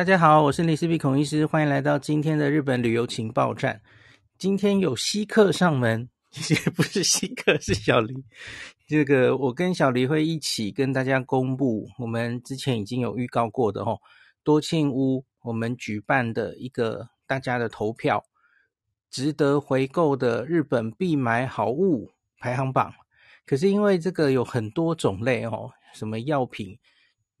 大家好，我是林氏璧孔医师，欢迎来到今天的日本旅游情报站。今天有稀客上门，也不是稀客，是小黎。这个我跟小黎会一起跟大家公布，我们之前已经有预告过的哦，多庆屋我们举办的一个大家的投票，值得回购的日本必买好物排行榜。可是因为这个有很多种类哦，什么药品。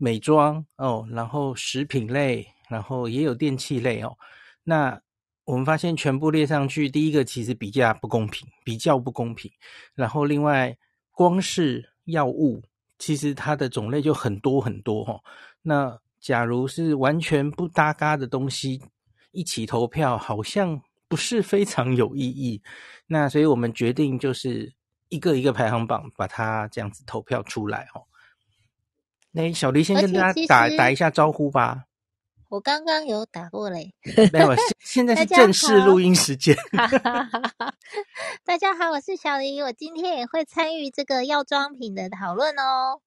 美妆哦，然后食品类，然后也有电器类哦。那我们发现全部列上去，第一个其实比较不公平，比较不公平。然后另外，光是药物，其实它的种类就很多很多哈、哦。那假如是完全不搭嘎的东西一起投票，好像不是非常有意义。那所以我们决定就是一个一个排行榜，把它这样子投票出来哦。那小黎先跟大家打打一下招呼吧。我刚刚有打过嘞。没有，现在是正式录音时间。大家好，我是小黎，我今天也会参与这个药妆品的讨论哦。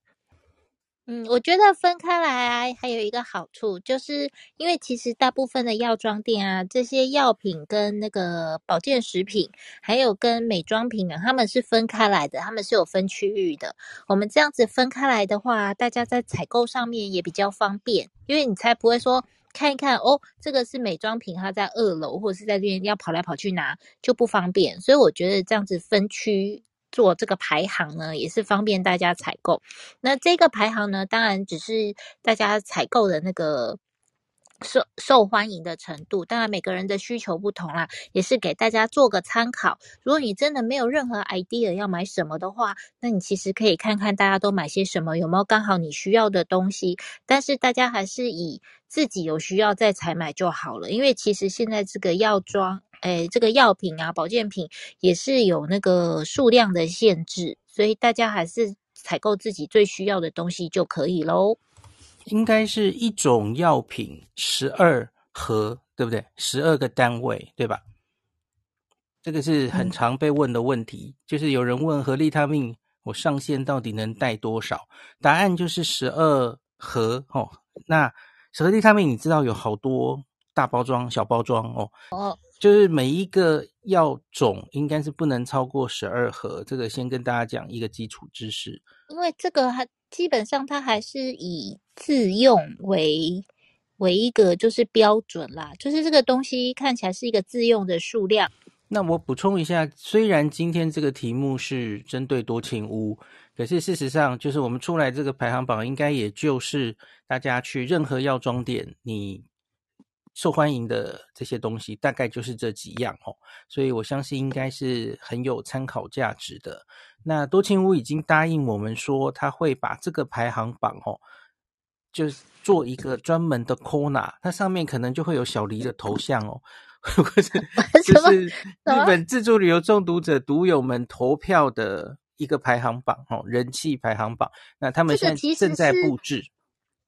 嗯，我觉得分开来还有一个好处，就是因为其实大部分的药妆店啊，这些药品跟那个保健食品，还有跟美妆品啊，他们是分开来的，他们是有分区域的。我们这样子分开来的话，大家在采购上面也比较方便，因为你才不会说看一看哦，这个是美妆品，它在二楼或者是在这边要跑来跑去拿就不方便。所以我觉得这样子分区。做这个排行呢，也是方便大家采购。那这个排行呢，当然只是大家采购的那个受受欢迎的程度。当然每个人的需求不同啦，也是给大家做个参考。如果你真的没有任何 idea 要买什么的话，那你其实可以看看大家都买些什么，有没有刚好你需要的东西。但是大家还是以自己有需要再采买就好了，因为其实现在这个药妆。哎，这个药品啊，保健品也是有那个数量的限制，所以大家还是采购自己最需要的东西就可以喽。应该是一种药品十二盒，对不对？十二个单位，对吧？这个是很常被问的问题，嗯、就是有人问合利他命，我上线到底能带多少？答案就是十二盒哦。那合利他命你知道有好多大包装、小包装哦。哦。就是每一个药种应该是不能超过十二盒，这个先跟大家讲一个基础知识。因为这个还基本上它还是以自用为为一个就是标准啦，就是这个东西看起来是一个自用的数量。那我补充一下，虽然今天这个题目是针对多情屋，可是事实上就是我们出来这个排行榜，应该也就是大家去任何药妆店你。受欢迎的这些东西大概就是这几样哦，所以我相信应该是很有参考价值的。那多庆屋已经答应我们说，他会把这个排行榜哦，就是做一个专门的 corner，它上面可能就会有小黎的头像哦，或者 就是日本自助旅游中毒者读友们投票的一个排行榜哦，人气排行榜。那他们现在正在布置。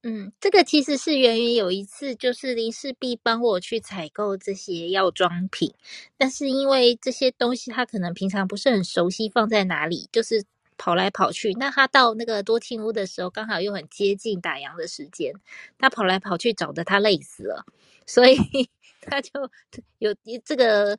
嗯，这个其实是源于有一次，就是林氏璧帮我去采购这些药妆品，但是因为这些东西他可能平常不是很熟悉放在哪里，就是跑来跑去。那他到那个多庆屋的时候，刚好又很接近打烊的时间，他跑来跑去找得他累死了，所以 他就 有这个。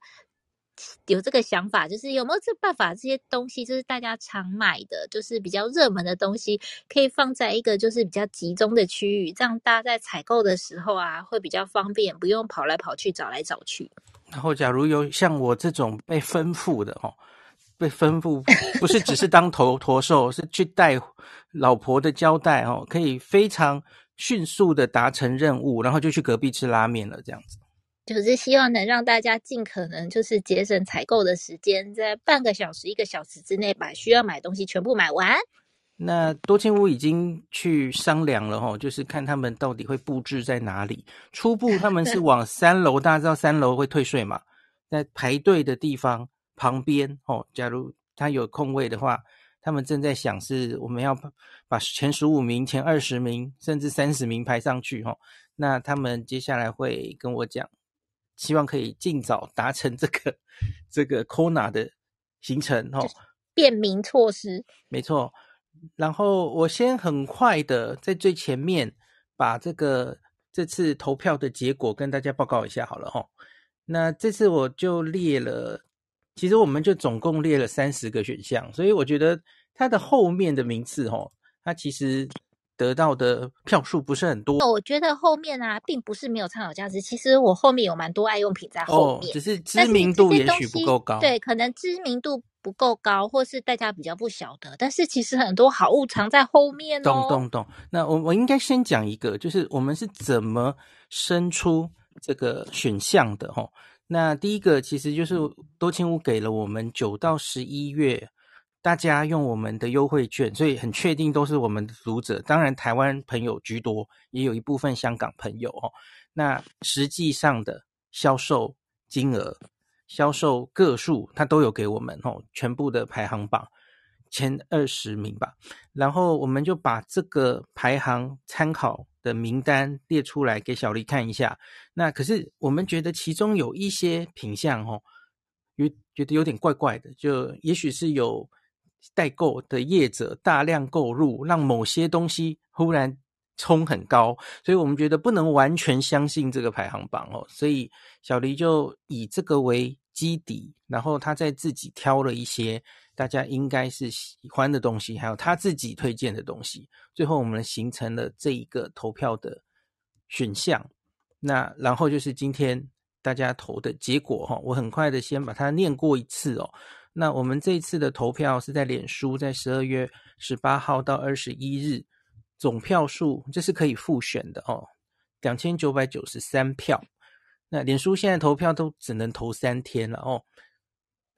有这个想法，就是有没有这办法？这些东西就是大家常买的，就是比较热门的东西，可以放在一个就是比较集中的区域，这样大家在采购的时候啊，会比较方便，不用跑来跑去找来找去。然后，假如有像我这种被吩咐的哦，被吩咐不是只是当头驼兽，是去带老婆的交代哦，可以非常迅速的达成任务，然后就去隔壁吃拉面了，这样子。就是希望能让大家尽可能就是节省采购的时间，在半个小时、一个小时之内把需要买东西全部买完。那多庆屋已经去商量了哈，就是看他们到底会布置在哪里。初步他们是 往三楼，大家知道三楼会退税嘛，在排队的地方旁边哦。假如他有空位的话，他们正在想是我们要把前十五名、前二十名甚至三十名排上去哈。那他们接下来会跟我讲。希望可以尽早达成这个 这个 corner 的行程哦，便民措施。没错，然后我先很快的在最前面把这个这次投票的结果跟大家报告一下好了哈。那这次我就列了，其实我们就总共列了三十个选项，所以我觉得它的后面的名次哈，它其实。得到的票数不是很多，我觉得后面啊，并不是没有参考价值。其实我后面有蛮多爱用品在后面，哦、只是知名度也许不够高。对，可能知名度不够高，或是大家比较不晓得。但是其实很多好物藏在后面哦。懂懂懂。那我我应该先讲一个，就是我们是怎么生出这个选项的齁。那第一个其实就是多庆屋给了我们九到十一月。大家用我们的优惠券，所以很确定都是我们的读者。当然，台湾朋友居多，也有一部分香港朋友哦。那实际上的销售金额、销售个数，他都有给我们哦，全部的排行榜前二十名吧。然后我们就把这个排行参考的名单列出来给小丽看一下。那可是我们觉得其中有一些品项哦，有觉得有点怪怪的，就也许是有。代购的业者大量购入，让某些东西忽然冲很高，所以我们觉得不能完全相信这个排行榜哦。所以小黎就以这个为基底，然后他再自己挑了一些大家应该是喜欢的东西，还有他自己推荐的东西，最后我们形成了这一个投票的选项。那然后就是今天大家投的结果哈，我很快的先把它念过一次哦。那我们这一次的投票是在脸书，在十二月十八号到二十一日，总票数这是可以复选的哦，两千九百九十三票。那脸书现在投票都只能投三天了哦，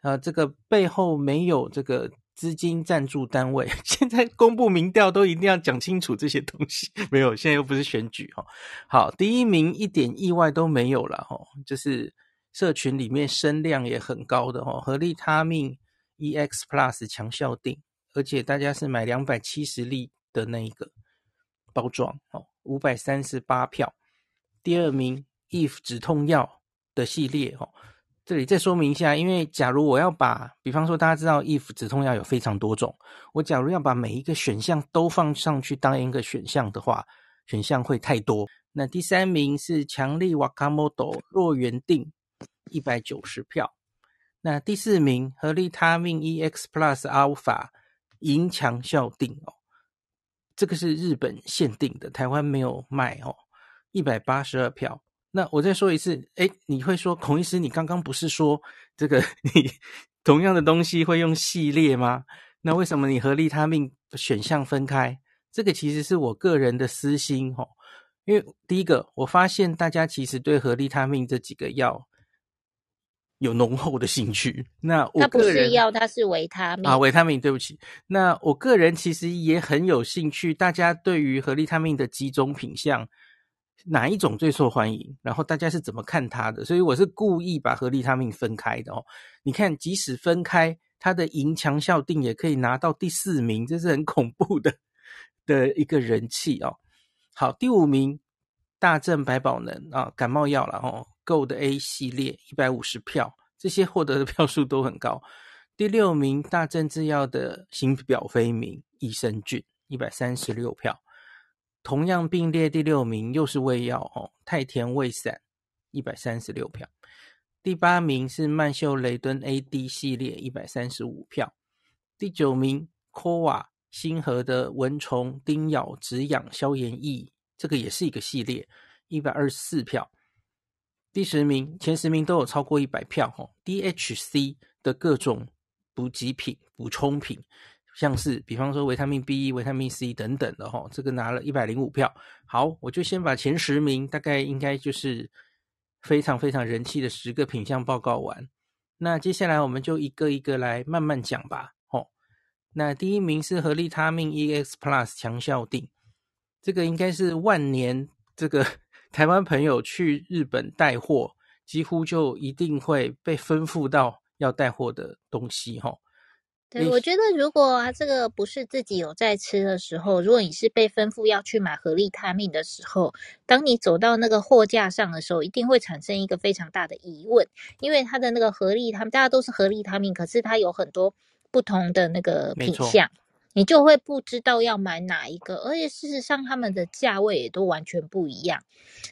啊，这个背后没有这个资金赞助单位，现在公布民调都一定要讲清楚这些东西，没有，现在又不是选举哦。好，第一名一点意外都没有了哦，就是。社群里面声量也很高的哦，合利他命 EX Plus 强效定，而且大家是买两百七十粒的那一个包装哦，五百三十八票。第二名 If 止痛药的系列哦，这里再说明一下，因为假如我要把，比方说大家知道 If 止痛药有非常多种，我假如要把每一个选项都放上去当一个选项的话，选项会太多。那第三名是强力瓦卡莫多弱源錠。一百九十票，那第四名合利他命 EX Plus Alpha 银强效定哦，这个是日本限定的，台湾没有卖哦，一百八十二票。那我再说一次，诶，你会说孔医师，你刚刚不是说这个 你同样的东西会用系列吗？那为什么你合利他命选项分开？这个其实是我个人的私心哦，因为第一个，我发现大家其实对合利他命这几个药。有浓厚的兴趣，那我个人，它不是药，它是维他命啊，维他命，对不起。那我个人其实也很有兴趣，大家对于合利他命的几种品相，哪一种最受欢迎？然后大家是怎么看它的？所以我是故意把合利他命分开的哦。你看，即使分开，它的银强效定也可以拿到第四名，这是很恐怖的的一个人气哦。好，第五名大正百宝能啊，感冒药了哦。Gold A 系列一百五十票，这些获得的票数都很高。第六名大正制药的新表飞明益生菌一百三十六票，同样并列第六名又是胃药哦，太田胃散一百三十六票。第八名是曼秀雷敦 AD 系列一百三十五票。第九名 Kowa 星河的蚊虫叮咬止痒消炎液，这个也是一个系列一百二十四票。第十名，前十名都有超过一百票哦。DHC 的各种补给品、补充品，像是比方说维他命 B、维他命 C 等等的哈，这个拿了一百零五票。好，我就先把前十名，大概应该就是非常非常人气的十个品项报告完。那接下来我们就一个一个来慢慢讲吧。哦，那第一名是合利他命 EX Plus 强效定，这个应该是万年这个。台湾朋友去日本带货，几乎就一定会被吩咐到要带货的东西，哈。对，我觉得如果啊，这个不是自己有在吃的时候，如果你是被吩咐要去买合力他命的时候，当你走到那个货架上的时候，一定会产生一个非常大的疑问，因为它的那个合力他们，大家都是合力他命，可是它有很多不同的那个品项。你就会不知道要买哪一个，而且事实上他们的价位也都完全不一样，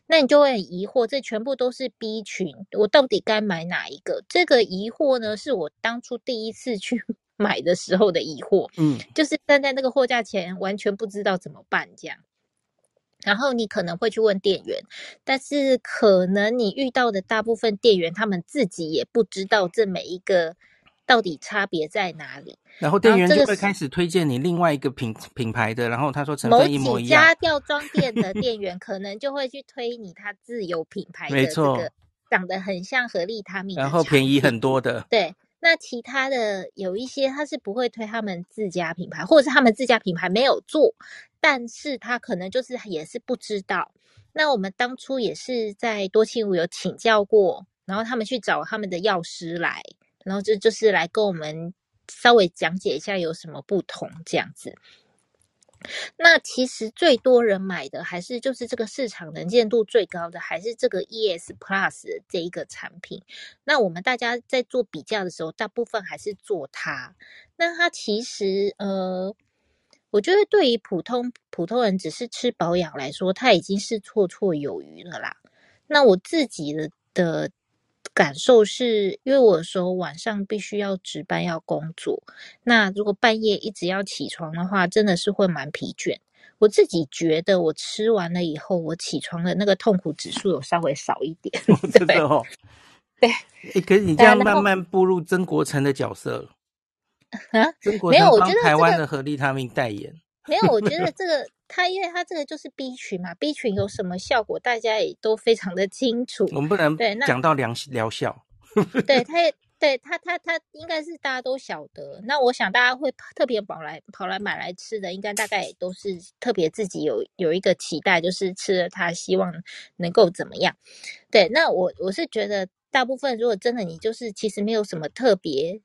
那你就会很疑惑，这全部都是 B 群，我到底该买哪一个？这个疑惑呢，是我当初第一次去 买的时候的疑惑，嗯，就是站在那个货架前，完全不知道怎么办这样。然后你可能会去问店员，但是可能你遇到的大部分店员，他们自己也不知道这每一个到底差别在哪里。然后店员就会开始推荐你另外一个品品牌的，然后他说成分一模一样。某几家吊装店的店员可能就会去推你他自有品牌 的这个长得很像合利他命，然后便宜很多的。对，那其他的有一些他是不会推他们自家品牌，或者是他们自家品牌没有做。但是他可能就是也是不知道，那我们当初也是在多庆屋有请教过，然后他们去找他们的药师来，然后这就是来跟我们稍微讲解一下有什么不同这样子。那其实最多人买的还是就是这个市场能见度最高的，还是这个 ES Plus 这一个产品。那我们大家在做比较的时候，大部分还是做它。那它其实呃。我觉得对于普通普通人只是吃保养来说，它已经是绰绰有余了啦。那我自己的的感受是，因为我有时候晚上必须要值班要工作，那如果半夜一直要起床的话，真的是会蛮疲倦。我自己觉得我吃完了以后，我起床的那个痛苦指数有稍微少一点，真的哦。对，欸，可是你这样慢慢步入曾国城的角色了。啊，没有，我觉得台湾的合利他命代言，没有，我觉得这个它，因为它这个就是 B 群嘛，B 群有什么效果，大家也都非常的清楚。我们不能对那讲到疗疗效，对 它也对他他他应该是大家都晓得。那我想大家会特别跑来跑来买来吃的，应该大概也都是特别自己有有一个期待，就是吃了它希望能够怎么样。对，那我我是觉得大部分如果真的你就是其实没有什么特别。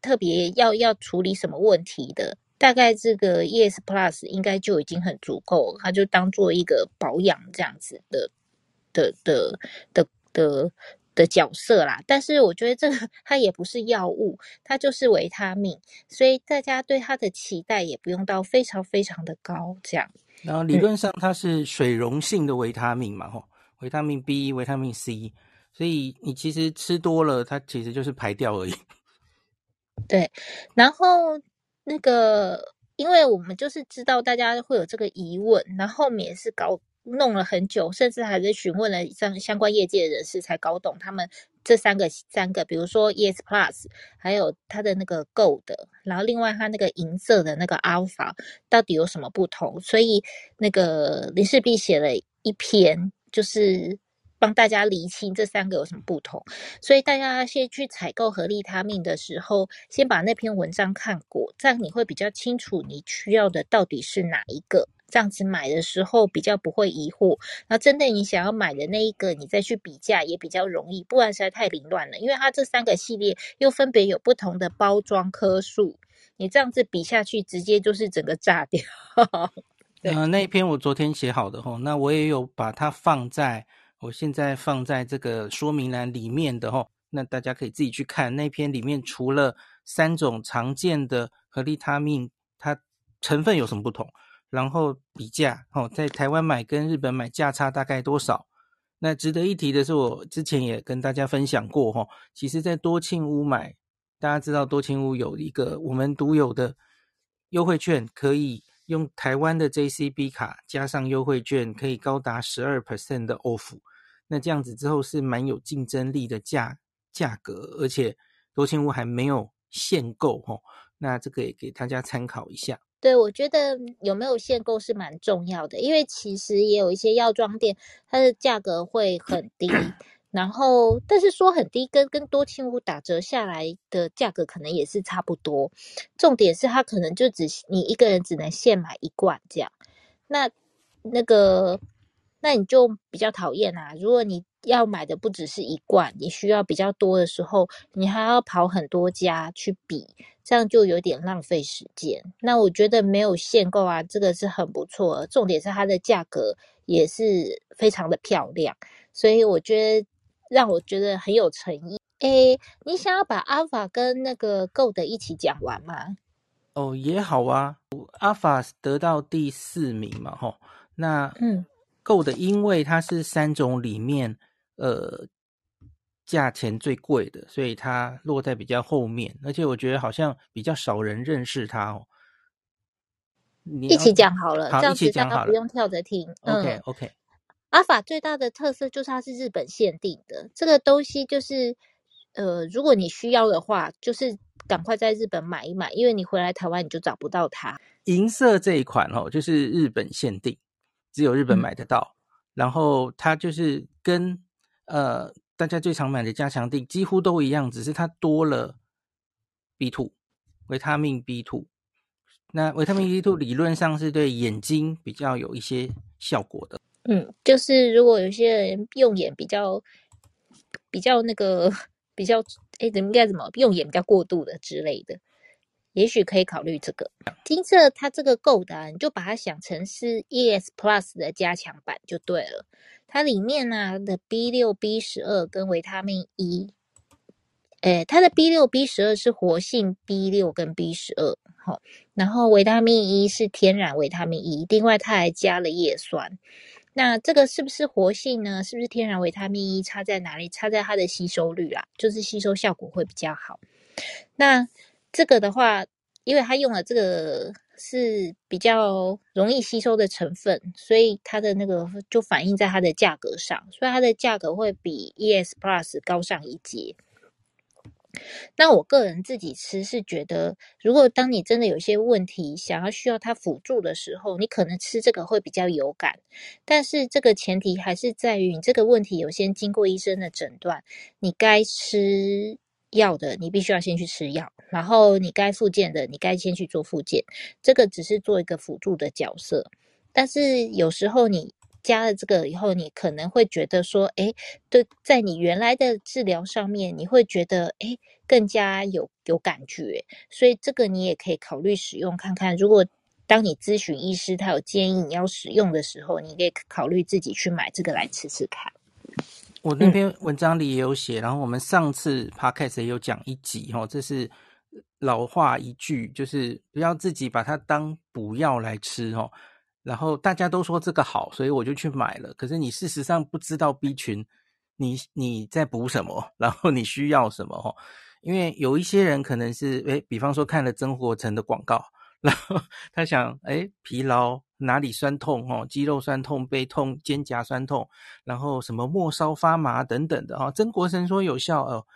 特别要要处理什么问题的，大概这个 ES Plus 应该就已经很足够，它就当做一个保养这样子的的的的的的角色啦。但是我觉得这个它也不是药物，它就是维他命，所以大家对它的期待也不用到非常非常的高这样。然后理论上它是水溶性的维他命嘛，吼、嗯，维他命 B、维他命 C，所以你其实吃多了，它其实就是排掉而已。对，然后那个，因为我们就是知道大家会有这个疑问，然后我们也是搞弄了很久，甚至还是询问了相相关业界人士，才搞懂他们这三个三个，比如说 ES Plus，还有它的那个 Gold，然后另外它那个银色的那个 Alpha 到底有什么不同？所以那个林氏璧写了一篇，就是。帮大家厘清这三个有什么不同，所以大家先去采购合利他命的时候，先把那篇文章看过，这样你会比较清楚你需要的到底是哪一个，这样子买的时候比较不会疑惑。那针对你想要买的那一个，你再去比价也比较容易，不然实在太凌乱了。因为它这三个系列又分别有不同的包装颗数，你这样子比下去，直接就是整个炸掉。嗯、呃，那一篇我昨天写好的吼，那我也有把它放在。我现在放在这个说明栏里面的齁，那大家可以自己去看那篇里面，除了三种常见的和利他命，它成分有什么不同，然后比价哦，在台湾买跟日本买价差大概多少？那值得一提的是，我之前也跟大家分享过齁，其实在多庆屋买，大家知道多庆屋有一个我们独有的优惠券可以。用台湾的 JCB 卡加上优惠券，可以高达十二 percent 的 off。那这样子之后是蛮有竞争力的价价格，而且多庆屋还没有限购齁。那这个也给大家参考一下。对，我觉得有没有限购是蛮重要的，因为其实也有一些药妆店，它的价格会很低。然后，但是说很低，跟跟多庆屋打折下来的价格可能也是差不多。重点是它可能就只你一个人只能限买一罐这样。那那个，那你就比较讨厌啊！如果你要买的不只是一罐，你需要比较多的时候，你还要跑很多家去比，这样就有点浪费时间。那我觉得没有限购啊，这个是很不错。重点是它的价格也是非常的漂亮，所以我觉得。让我觉得很有诚意。诶，你想要把 Alpha 跟那个 Gold 一起讲完吗？哦，也好啊。阿法得到第四名嘛，吼。那嗯，Go 的，因为它是三种里面呃价钱最贵的，所以它落在比较后面。而且我觉得好像比较少人认识它哦。一起讲好了，好，这样一起讲好了，不用跳着听。OK OK。阿法最大的特色就是它是日本限定的，这个东西就是呃，如果你需要的话，就是赶快在日本买一买，因为你回来台湾你就找不到它。银色这一款哦，就是日本限定，只有日本买得到。嗯、然后它就是跟呃大家最常买的加强定几乎都一样，只是它多了 B two 维他命 B two。那维他命 B two 理论上是对眼睛比较有一些效果的。嗯，就是如果有些人用眼比较比较那个比较，哎，怎么应该怎么用眼比较过度的之类的，也许可以考虑这个。金色它这个 Go 的，你就把它想成是 ES Plus 的加强版就对了。它里面呢的 B 六、B 十二跟维他命 E，哎，它的 B 六、B 十二是活性 B 六跟 B 十二，好，然后维他命 E 是天然维他命 E，另外它还加了叶酸。那这个是不是活性呢？是不是天然维他命 E？差在哪里？差在它的吸收率啊，就是吸收效果会比较好。那这个的话，因为它用了这个是比较容易吸收的成分，所以它的那个就反映在它的价格上，所以它的价格会比 ES Plus 高上一阶。那我个人自己吃是觉得，如果当你真的有些问题想要需要它辅助的时候，你可能吃这个会比较有感。但是这个前提还是在于你这个问题有先经过医生的诊断，你该吃药的你必须要先去吃药，然后你该复健的你该先去做复健，这个只是做一个辅助的角色。但是有时候你。加了这个以后，你可能会觉得说，哎，对，在你原来的治疗上面，你会觉得，哎，更加有有感觉，所以这个你也可以考虑使用看看。如果当你咨询医师，他有建议你要使用的时候，你可以考虑自己去买这个来吃吃看。我那篇文章里也有写，嗯、然后我们上次 podcast 也有讲一集，哈，这是老话一句，就是不要自己把它当补药来吃，哦。然后大家都说这个好，所以我就去买了。可是你事实上不知道 B 群，你你在补什么，然后你需要什么哦？因为有一些人可能是诶，比方说看了曾国成的广告，然后 他想诶，疲劳哪里酸痛哦，肌肉酸痛、背痛、肩胛酸痛，然后什么末梢发麻等等的哈。曾国成说有效哦，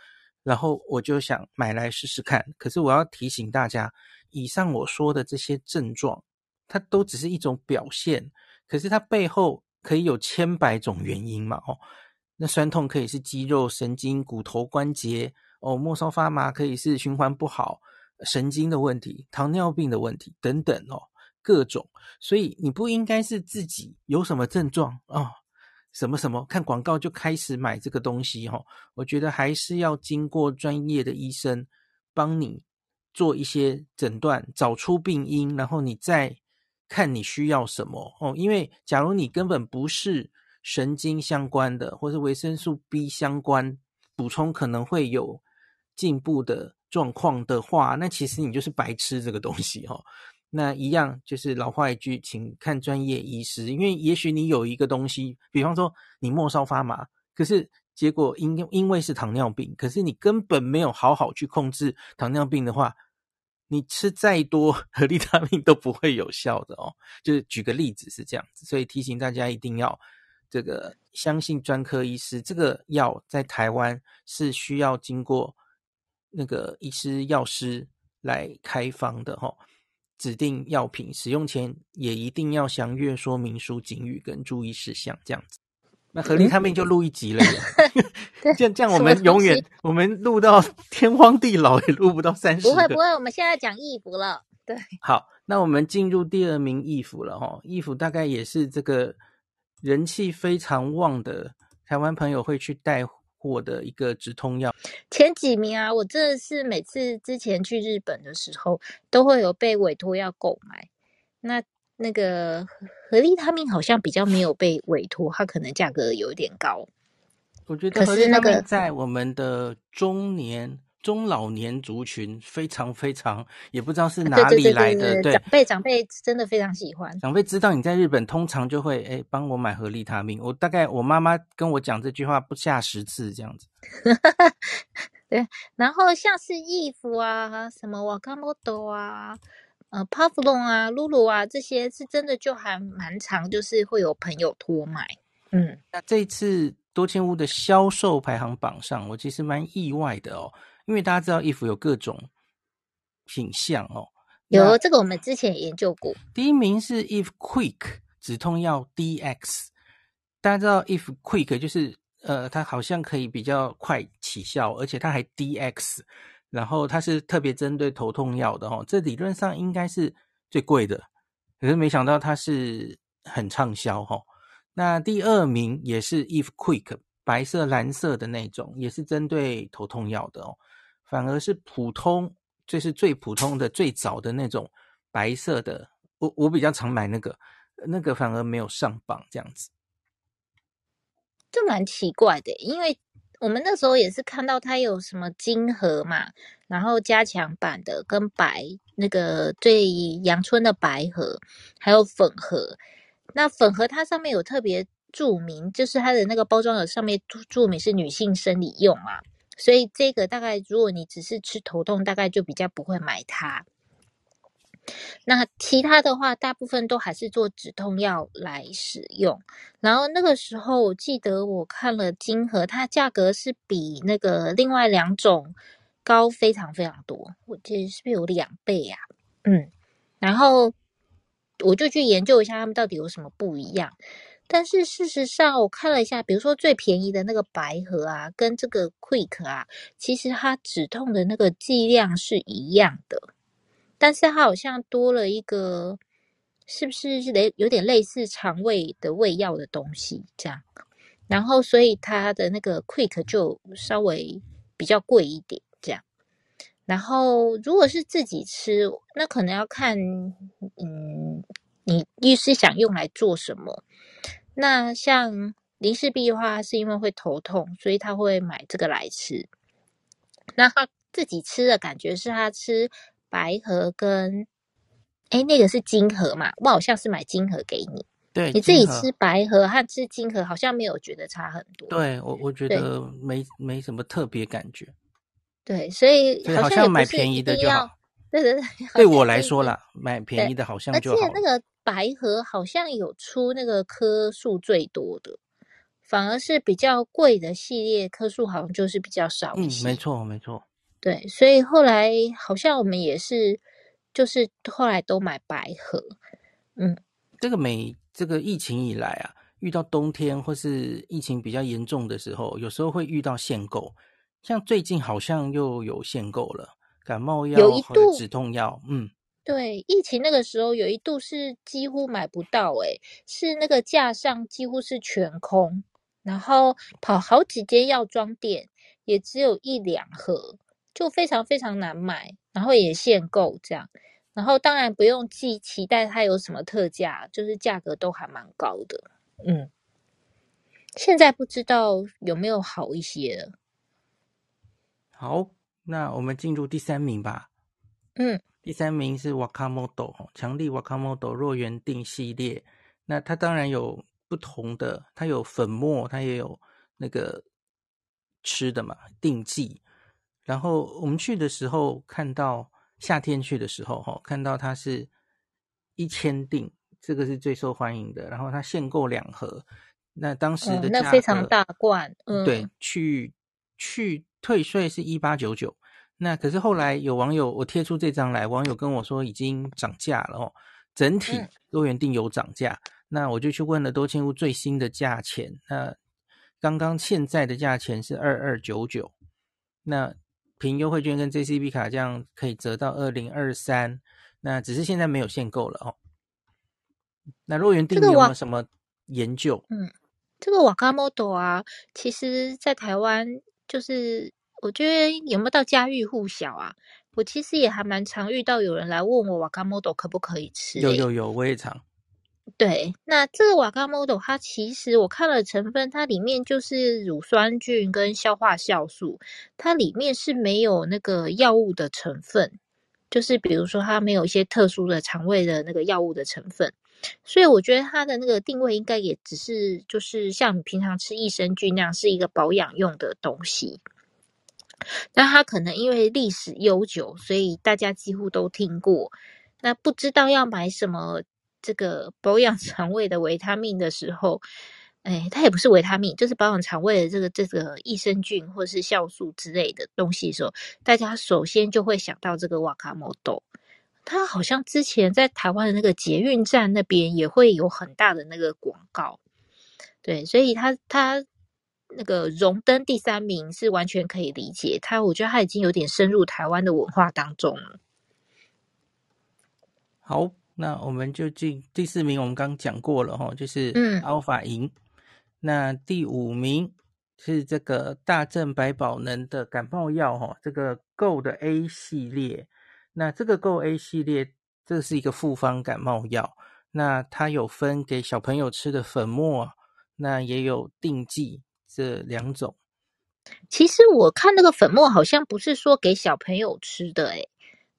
然后我就想买来试试看。可是我要提醒大家，以上我说的这些症状。它都只是一种表现，可是它背后可以有千百种原因嘛？哦，那酸痛可以是肌肉、神经、骨头、关节哦，末梢发麻可以是循环不好、神经的问题、糖尿病的问题等等哦，各种。所以你不应该是自己有什么症状啊、什么什么看广告就开始买这个东西哈、哦。我觉得还是要经过专业的医生帮你做一些诊断，找出病因，然后你再。看你需要什么哦，因为假如你根本不是神经相关的，或是维生素 B 相关补充可能会有进步的状况的话，那其实你就是白吃这个东西哦。那一样就是老话一句，请看专业医师，因为也许你有一个东西，比方说你末梢发麻，可是结果因因为是糖尿病，可是你根本没有好好去控制糖尿病的话。你吃再多 合利他命都不会有效的哦，就是举个例子是这样子，所以提醒大家一定要这个相信专科医师，这个药在台湾是需要经过那个医师药师来开方的哈，指定药品使用前也一定要详阅说明书、警语跟注意事项这样子。那合力他命就录一集了，这样这样我们永远我们录到天荒地老也录不到三十。不会不会，我们现在讲义服了。对，好，那我们进入第二名义服了哈。义服大概也是这个人气非常旺的台湾朋友会去带货的一个止痛药。前几名啊，我真的是每次之前去日本的时候都会有被委托要购买。那。那个合利他命好像比较没有被委托，它可能价格有点高。我觉得合利他命在我们的中年中老年族群非常非常，也不知道是哪里来的，对，长辈长辈真的非常喜欢。长辈知道你在日本，通常就会哎帮我买盒利他命。我大概我妈妈跟我讲这句话不下十次这样子。对，然后像是衣服啊，什么瓦卡莫多啊，呃，帕芙龙啊，露露啊，这些是真的就还蛮常，就是会有朋友托买。嗯，那这一次多千屋的销售排行榜上，我其实蛮意外的哦。因为大家知道衣服有各种品相哦，有这个我们之前也研究过。第一名是 If Quick 止痛药 DX，大家知道 If Quick 就是呃，它好像可以比较快起效，而且它还 DX，然后它是特别针对头痛药的哦，这理论上应该是最贵的，可是没想到它是很畅销哈。那第二名也是 If Quick 白色蓝色的那种，也是针对头痛药的哦。反而是普通，就是最普通的、最早的那种白色的，我我比较常买那个，那个反而没有上榜这样子，这蛮奇怪的，因为我们那时候也是看到它有什么金盒嘛，然后加强版的跟白那个最阳春的白盒，还有粉盒，那粉盒它上面有特别注明，就是它的那个包装盒上面注注明是女性生理用啊。所以这个大概，如果你只是吃头痛，大概就比较不会买它。那其他的话，大部分都还是做止痛药来使用。然后那个时候，我记得我看了金盒，它价格是比那个另外两种高非常非常多。我记得是不是有两倍呀？嗯，然后我就去研究一下，它们到底有什么不一样。但是事实上，我看了一下，比如说最便宜的那个白盒啊，跟这个 Quick 啊，其实它止痛的那个剂量是一样的，但是它好像多了一个，是不是类有点类似肠胃的胃药的东西这样？然后所以它的那个 Quick 就稍微比较贵一点这样。然后如果是自己吃，那可能要看，嗯，你你是想用来做什么？那像林氏璧的话，是因为会头痛，所以他会买这个来吃。那他自己吃的感觉是他吃白盒跟，哎，那个是金盒嘛？我好像是买金盒给你。对，你自己吃白盒和吃金盒好像没有觉得差很多。对我，我觉得没没什么特别感觉。对，所以好像买 便宜的就好。对对对，对我来说啦，买便宜的好像就好。而且那个。白盒好像有出那个颗数最多的，反而是比较贵的系列颗数好像就是比较少一些。嗯，没错没错。对，所以后来好像我们也是，就是后来都买白盒。嗯，这个每这个疫情以来啊，遇到冬天或是疫情比较严重的时候，有时候会遇到限购，像最近好像又有限购了，感冒药或者止痛药，嗯。对，疫情那个时候有一度是几乎买不到，诶，是那个架上几乎是全空，然后跑好几间药妆店，也只有一两盒，就非常非常难买，然后也限购这样，然后当然不用寄，期待它有什么特价，就是价格都还蛮高的，嗯，现在不知道有没有好一些了。好，那我们进入第三名吧。嗯。第三名是 Wakamoto 强力 Wakamoto 若原定系列，那它当然有不同的，它有粉末，它也有那个吃的嘛，定剂。然后我们去的时候看到夏天去的时候，哈，看到它是一千锭，这个是最受欢迎的。然后它限购两盒，那当时的价、非常大罐，嗯，对，去去退税是一八九九。那可是后来有网友，我贴出这张来，网友跟我说已经涨价了哦，整体多元定有涨价。嗯、那我就去问了多千屋最新的价钱，那刚刚现在的价钱是二二九九，那凭优惠券跟 JCB 卡这样可以折到二零二三，那只是现在没有限购了哦。那若原定有没有什么研究？嗯，这个瓦卡莫多啊，其实在台湾就是。我觉得有没有到家喻户晓啊？我其实也还蛮常遇到有人来问我瓦卡莫多可不可以吃。有有有，我也常。对，那这个瓦加 model，，它其实我看了成分，它里面就是乳酸菌跟消化酵素，它里面是没有那个药物的成分，就是比如说它没有一些特殊的肠胃的那个药物的成分，所以我觉得它的那个定位应该也只是就是像平常吃益生菌那样，是一个保养用的东西。那它可能因为历史悠久，所以大家几乎都听过，那不知道要买什么。这个保养肠胃的维他命的时候，哎，它也不是维他命，就是保养肠胃的这个这个益生菌或是酵素之类的东西的时候，大家首先就会想到这个瓦卡莫豆。它好像之前在台湾的那个捷运站那边也会有很大的那个广告，对，所以它它那个荣登第三名是完全可以理解。它我觉得它已经有点深入台湾的文化当中了。好。那我们就进第四名，我们刚讲过了哈，就是阿尔法银。那第五名是这个大正百宝能的感冒药哈，这个 Go 的 A 系列。那这个 Go A 系列，这是一个复方感冒药。那它有分给小朋友吃的粉末，那也有定剂这两种。其实我看那个粉末好像不是说给小朋友吃的诶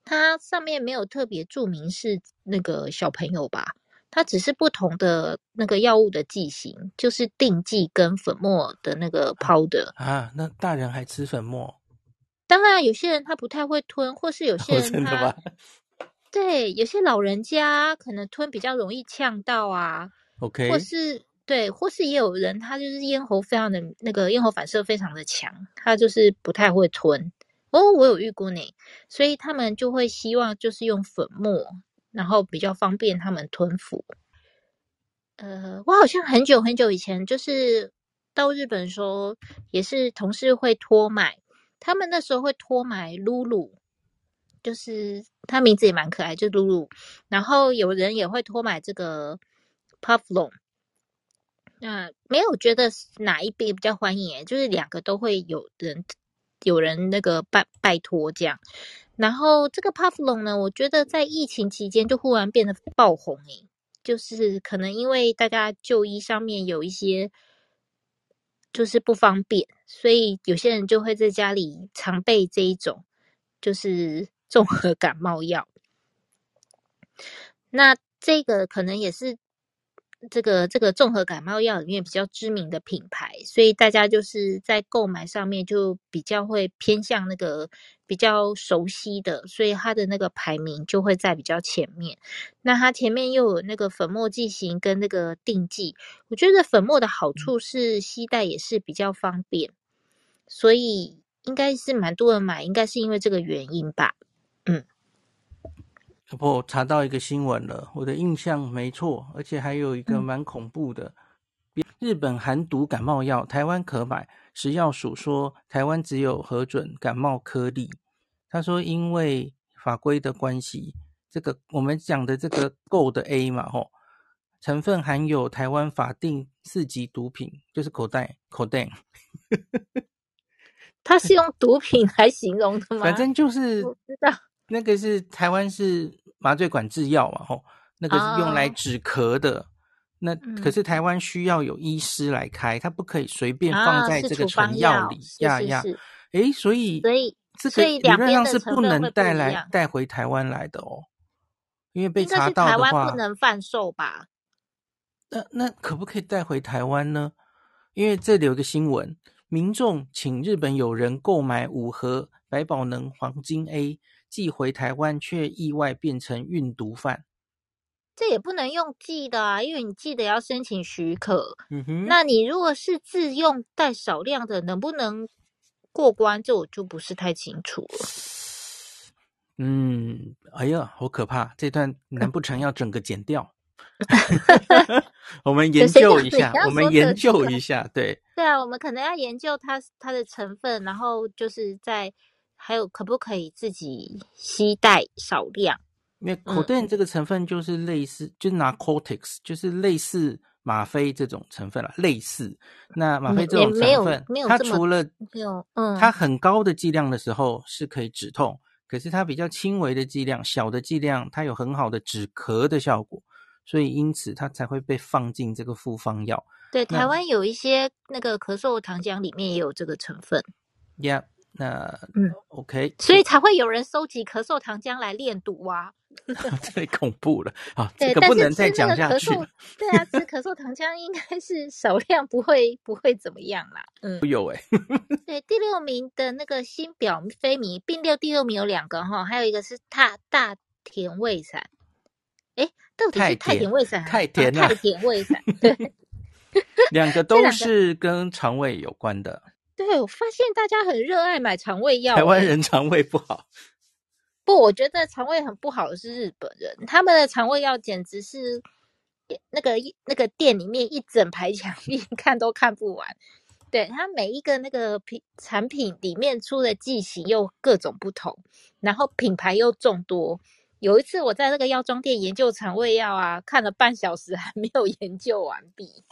它上面没有特别注明是那个小朋友吧？它只是不同的那个药物的剂型，就是定剂跟粉末的那个 powder 啊。那大人还吃粉末？当然，有些人他不太会吞，或是有些人他、哦？对，有些老人家可能吞比较容易呛到啊。OK，或是对，或是也有人他就是咽喉非常的那个咽喉反射非常的强，他就是不太会吞。哦，我有遇过呢，所以他们就会希望就是用粉末，然后比较方便他们吞服。呃，我好像很久很久以前就是到日本的时候，也是同事会托买，他们那时候会托买露露，就是他名字也蛮可爱，就露露。然后有人也会托买这个 Pavlon，那没有觉得哪一边比较欢迎，就是两个都会有人。有人那个拜拜托这样，然后这个帕夫隆呢，我觉得在疫情期间就忽然变得爆红诶，就是可能因为大家就医上面有一些就是不方便，所以有些人就会在家里常备这一种就是综合感冒药。那这个可能也是。这个这个综合感冒药里面比较知名的品牌，所以大家就是在购买上面就比较会偏向那个比较熟悉的，所以它的那个排名就会在比较前面。那它前面又有那个粉末剂型跟那个定剂，我觉得粉末的好处是携带也是比较方便，所以应该是蛮多人买，应该是因为这个原因吧。嗯。我查到一个新闻了，我的印象没错，而且还有一个蛮恐怖的，嗯、日本含毒感冒药，台湾可买。食药署说，台湾只有核准感冒颗粒。他说，因为法规的关系，这个我们讲的这个 Go 的 A 嘛，吼，成分含有台湾法定四级毒品，就是口袋口袋。他是用毒品来形容的吗？反正就是我知道那个是台湾是。麻醉管制药啊，吼，那个是用来止咳的。Oh. 那可是台湾需要有医师来开，他不可以随便放在这个成药里呀呀。诶，所以所以这个理论上是不能带来带回台湾来的哦，因为被查到的话，台湾不能贩售吧？那那可不可以带回台湾呢？因为这里有个新闻，民众请日本友人购买五盒百宝能黄金 A。寄回台湾，却意外变成运毒犯。这也不能用寄的啊，因为你寄的要申请许可。嗯哼，那你如果是自用带少量的，能不能过关？这我就不是太清楚了。嗯，哎呀，好可怕！这段难不成要整个剪掉？我们 研究一下，我们研究一下。对，对啊，我们可能要研究它它的成分，然后就是在。还有可不可以自己携带少量？因为 codeine 这个成分就是类似，嗯、就是 narcotics，就是类似吗啡这种成分了。类似那吗啡这种成分，没有它除了有嗯，它很高的剂量的时候是可以止痛，可是它比较轻微的剂量、小的剂量，它有很好的止咳的效果。所以因此它才会被放进这个复方药。对，台湾有一些那个咳嗽糖浆里面也有这个成分。Yeah，那嗯，OK，所以才会有人收集咳嗽糖浆来炼毒啊。太恐怖了啊！这个不能再讲下去。对啊，吃咳嗽糖浆应该是少量，不会不会怎么样啦。嗯，有哎、欸。对，第六名的那个新表飞米并列第六名有两个哈，还有一个是大大甜胃散。哎，到底是太甜胃散？太甜了，太甜胃散。对，两个都是跟肠胃有关的。对，我发现大家很热爱买肠胃药。台湾人肠胃不好。不，我觉得肠胃很不好的是日本人，他们的肠胃药简直是那个那个店里面一整排墙壁 看都看不完。对，他每一个那个品产品里面出的剂型又各种不同，然后品牌又众多。有一次我在那个药妆店研究肠胃药啊，看了半小时还没有研究完毕。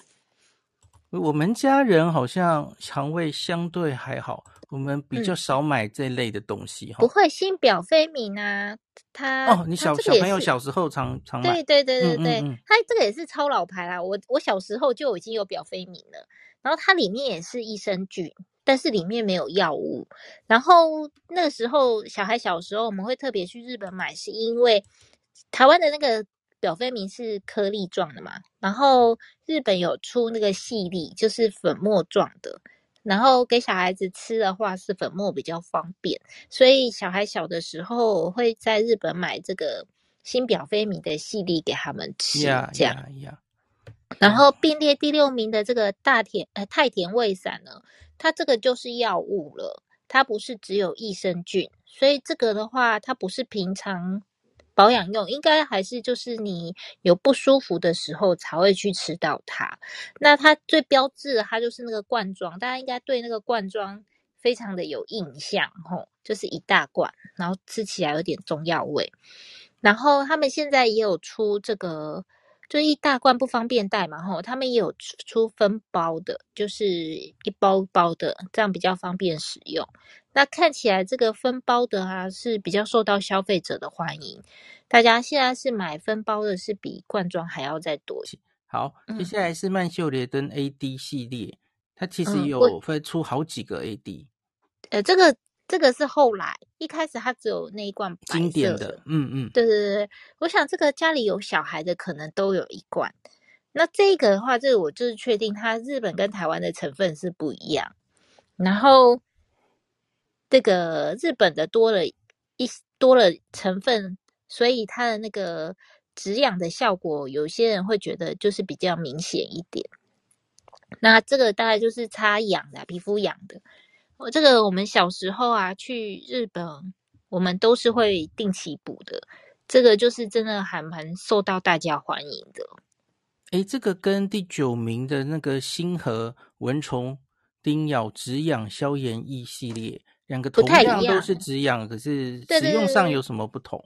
我们家人好像肠胃相对还好。我们比较少买这类的东西哈、嗯，不。会新表飞米啊，它哦，你小小朋友小时候常常买，对对对对对，嗯嗯嗯。它这个也是超老牌啦，我我小时候就已经有表飞米了，然后它里面也是益生菌，但是里面没有药物，然后那个时候小孩小时候我们会特别去日本买，是因为台湾的那个表飞明是颗粒状的嘛，然后日本有出那个细粒，就是粉末状的。然后给小孩子吃的话是粉末比较方便，所以小孩小的时候我会在日本买这个新表飞米的细粒给他们吃，yeah, 这样。Yeah, yeah. 然后并列第六名的这个大田呃太田胃散呢，它这个就是药物了，它不是只有益生菌，所以这个的话它不是平常。保养用应该还是就是你有不舒服的时候才会去吃到它。那它最标志，它就是那个罐装，大家应该对那个罐装非常的有印象吼，就是一大罐，然后吃起来有点中药味。然后他们现在也有出这个，就一大罐不方便带嘛吼，他们也有出分包的，就是一包包的，这样比较方便使用。那看起来这个分包的啊是比较受到消费者的欢迎，大家现在是买分包的，是比罐装还要再多。好，接下来是曼秀雷敦 AD 系列，它其实有分出好几个 AD。呃，这个这个是后来，一开始它只有那一罐白色的，经典的，嗯嗯，对对对，我想这个家里有小孩的可能都有一罐。那这个的话，这个我就是确定它日本跟台湾的成分是不一样，然后。这个日本的多了一多了成分，所以它的那个止痒的效果，有些人会觉得就是比较明显一点。那这个大概就是擦痒的皮肤痒的。我这个我们小时候啊去日本，我们都是会定期补的。这个就是真的还蛮受到大家欢迎的。诶，这个跟第九名的那个星河蚊虫叮咬止痒消炎液系列。两个同样都是止痒，可是使用上有什么不同？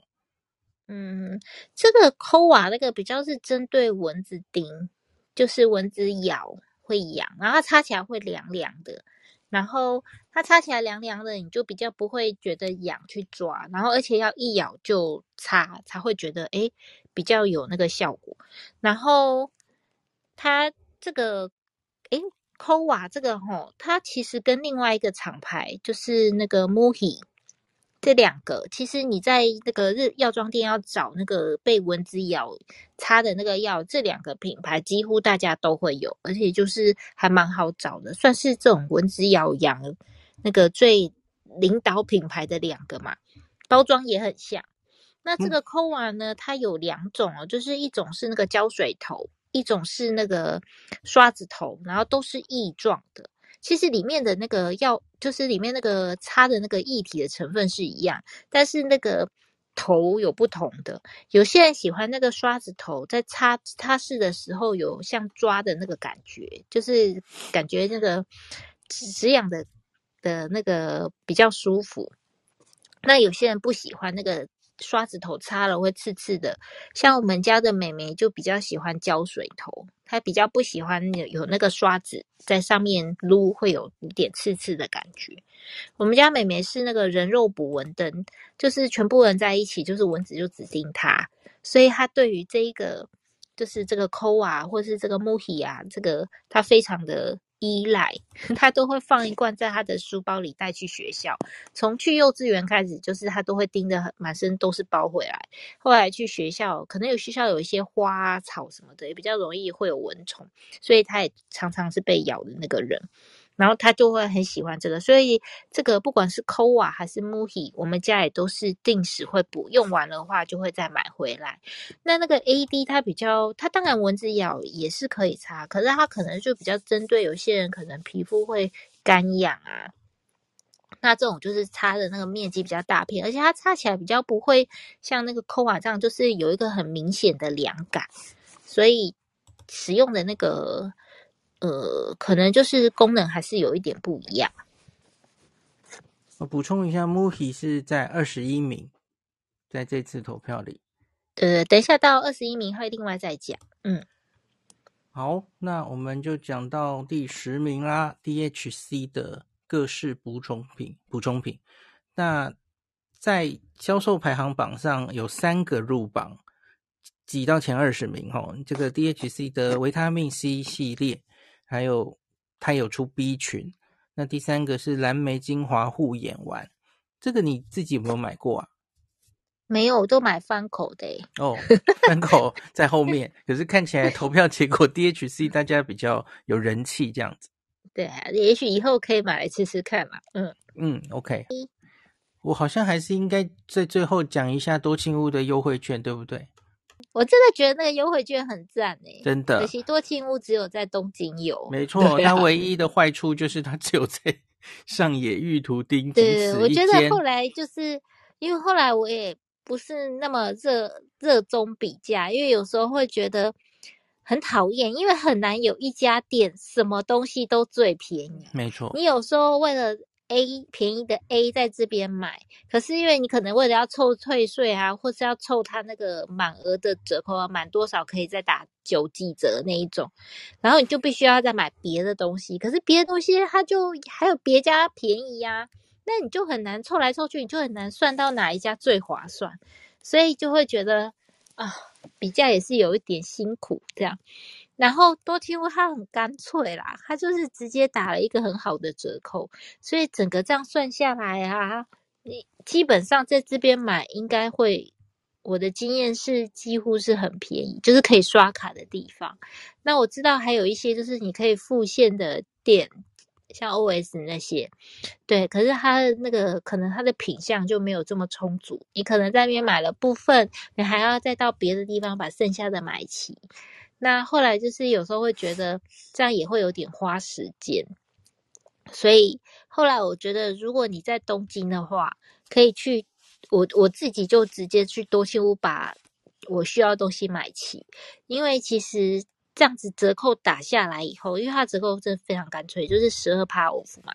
嗯，这个 Kowa 那个比较是针对蚊子叮，就是蚊子咬会痒，然后它擦起来会凉凉的，然后它擦起来凉凉的，你就比较不会觉得痒去抓，然后而且要一咬就擦才会觉得诶比较有那个效果，然后它这个诶。Kowa 这个吼，它其实跟另外一个厂牌就是那个 Muhi 这两个，其实你在那个日药妆店要找那个被蚊子咬擦的那个药，这两个品牌几乎大家都会有，而且就是还蛮好找的，算是这种蚊子咬痒那个最领导品牌的两个嘛，包装也很像。那这个 Kowa 呢，它有两种哦，就是一种是那个胶水头。一种是那个刷子头，然后都是液状的。其实里面的那个药，就是里面那个擦的那个液体的成分是一样，但是那个头有不同的。有些人喜欢那个刷子头，在擦擦拭的时候有像抓的那个感觉，就是感觉那个止痒的的那个比较舒服。那有些人不喜欢那个。刷子头擦了会刺刺的，像我们家的妹妹就比较喜欢胶水头，她比较不喜欢有有那个刷子在上面撸会有一点刺刺的感觉。我们家妹妹是那个人肉捕蚊灯，就是全部人在一起，就是蚊子就只叮她，所以她对于这一个就是这个抠啊或是这个木吸啊，这个他非常的依赖，他都会放一罐在他的书包里带去学校。从去幼稚园开始，就是他都会盯着满身都是包回来。后来去学校，可能有学校有一些花草什么的，也比较容易会有蚊虫，所以他也常常是被咬的那个人。然后他就会很喜欢这个，所以这个不管是 Koa 还是 Muhi，我们家也都是定时会补，用完的话就会再买回来。那那个 AD 它比较，它当然蚊子咬也是可以擦，可是它可能就比较针对有些人可能皮肤会干痒啊，那这种就是擦的那个面积比较大片，而且它擦起来比较不会像那个 Koa 这样，就是有一个很明显的凉感，所以使用的那个。呃，可能就是功能还是有一点不一样。我补充一下，Muhi 是在二十一名，在这次投票里。呃，等一下到二十一名会另外再讲。嗯，好，那我们就讲到第十名啦，DHC 的各式补充品。补充品，那在销售排行榜上有三个入榜，挤到前二十名哦。这个 DHC 的维他命 C 系列。还有，它有出 B 群。那第三个是蓝莓精华护眼丸，这个你自己有没有买过啊？没有，我都买翻口的。哦，翻口在后面，可是看起来投票结果 DHC 大家比较有人气这样子。对啊，也许以后可以买来吃吃看嘛。嗯嗯，OK。我好像还是应该在最后讲一下多庆屋的优惠券，对不对？我真的觉得那个优惠券很赞诶，真的。可惜多庆屋只有在东京有，没错。它唯一的坏处就是它只有在 上野玉图町。对，我觉得后来就是因为后来我也不是那么热热衷比价，因为有时候会觉得很讨厌，因为很难有一家店什么东西都最便宜。没错，你有时候为了。A 便宜的 A 在这边买，可是因为你可能为了要凑退税啊，或是要凑他那个满额的折扣啊，满多少可以再打九几折那一种，然后你就必须要再买别的东西，可是别的东西它就还有别家便宜呀，那你就很难凑来凑去，你就很难算到哪一家最划算，所以就会觉得啊，比价也是有一点辛苦这样。然后多听屋它很干脆啦，它就是直接打了一个很好的折扣，所以整个这样算下来啊，你基本上在这边买应该会，我的经验是几乎是很便宜，就是可以刷卡的地方。那我知道还有一些就是你可以付现的店，像 OS 那些，对，可是它的那个可能它的品相就没有这么充足，你可能在那边买了部分，你还要再到别的地方把剩下的买齐。那后来就是有时候会觉得这样也会有点花时间，所以后来我觉得如果你在东京的话，可以去我我自己就直接去多西屋把我需要的东西买齐，因为其实这样子折扣打下来以后，因为它折扣真的非常干脆，就是十二趴 off 嘛。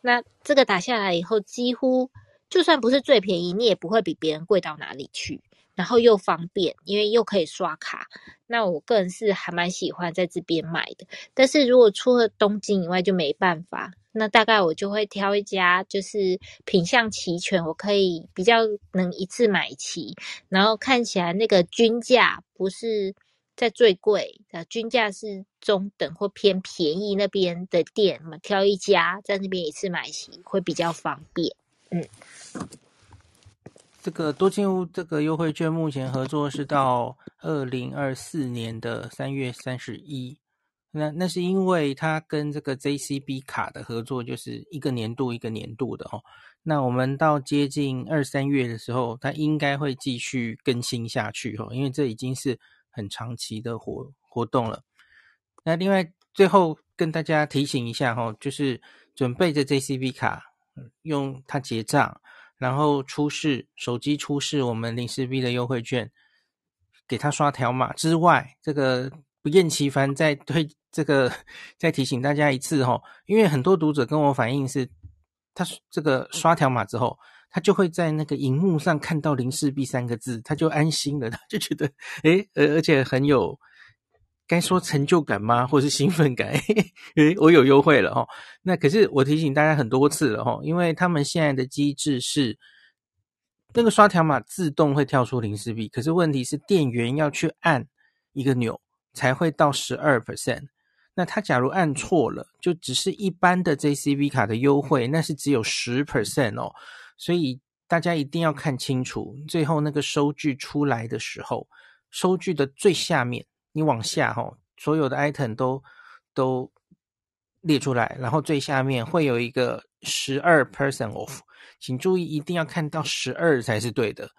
那这个打下来以后，几乎就算不是最便宜，你也不会比别人贵到哪里去。然后又方便，因为又可以刷卡。那我个人是还蛮喜欢在这边买的。但是如果除了东京以外就没办法，那大概我就会挑一家就是品相齐全，我可以比较能一次买齐，然后看起来那个均价不是在最贵的，均价是中等或偏便宜那边的店嘛，挑一家在那边一次买齐会比较方便。嗯。这个多金屋这个优惠券目前合作是到二零二四年的三月三十一，那那是因为它跟这个 JCB 卡的合作就是一个年度一个年度的哦。那我们到接近二三月的时候，它应该会继续更新下去哦，因为这已经是很长期的活活动了。那另外最后跟大家提醒一下哈，就是准备着 JCB 卡，用它结账。然后出示手机出示我们零四 B 的优惠券，给他刷条码之外，这个不厌其烦再推这个再提醒大家一次哈，因为很多读者跟我反映是，他这个刷条码之后，他就会在那个荧幕上看到零四 B 三个字，他就安心了，他就觉得诶，而而且很有。该说成就感吗？或是兴奋感？诶，我有优惠了哦。那可是我提醒大家很多次了哦，因为他们现在的机制是那个刷条码自动会跳出零四 B，可是问题是店员要去按一个钮才会到十二 percent。那他假如按错了，就只是一般的 JCB 卡的优惠，那是只有十 percent 哦。所以大家一定要看清楚，最后那个收据出来的时候，收据的最下面，你往下哈、哦，所有的 item 都都列出来，然后最下面会有一个十二 percent off，请注意一定要看到十二才是对的。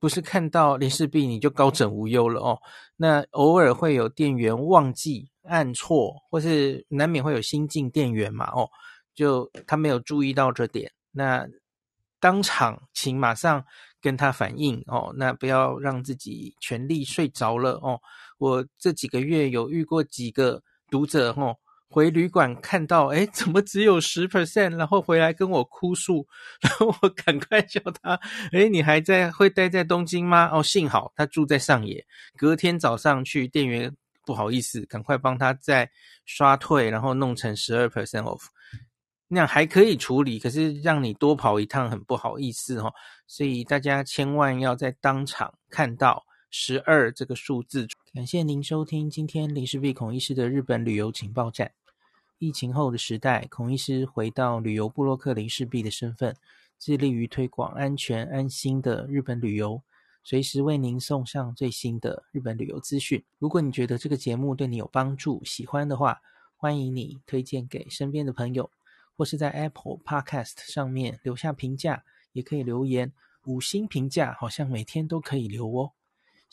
不是看到林氏璧你就高枕无忧了哦。那偶尔会有店员忘记按错，或是难免会有新进店员嘛哦，就他没有注意到这点，那当场请马上跟他反映哦。那不要让自己全力睡着了哦。我这几个月有遇过几个读者哦。回旅馆看到，哎，怎么只有十 percent？然后回来跟我哭诉，然后我赶快叫他，哎，你还在会待在东京吗？哦，幸好他住在上野，隔天早上去，店员不好意思，赶快帮他再刷退，然后弄成十二 percent off，那样还可以处理，可是让你多跑一趟很不好意思哦，所以大家千万要在当场看到十二这个数字。感谢您收听今天林氏璧孔医师的日本旅游情报站。疫情后的时代，孔医师回到旅游部落客林氏璧的身份，致力于推广安全安心的日本旅游，随时为您送上最新的日本旅游资讯。如果你觉得这个节目对你有帮助，喜欢的话，欢迎你推荐给身边的朋友，或是在 Apple Podcast 上面留下评价，也可以留言五星评价，好像每天都可以留哦。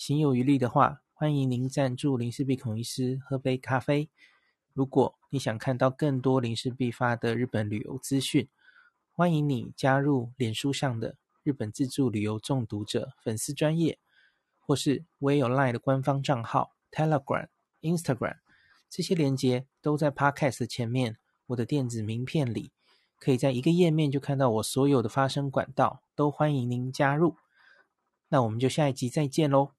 行有余力的话，欢迎您赞助林氏璧孔医师喝杯咖啡。如果你想看到更多林氏璧发的日本旅游资讯，欢迎你加入脸书上的日本自助旅游中毒者粉丝专业，或是我也有 LINE 的官方账号 Telegram、Instagram，这些连接都在 Podcast 前面，我的电子名片里，可以在一个页面就看到我所有的发声管道，都欢迎您加入。那我们就下一集再见喽。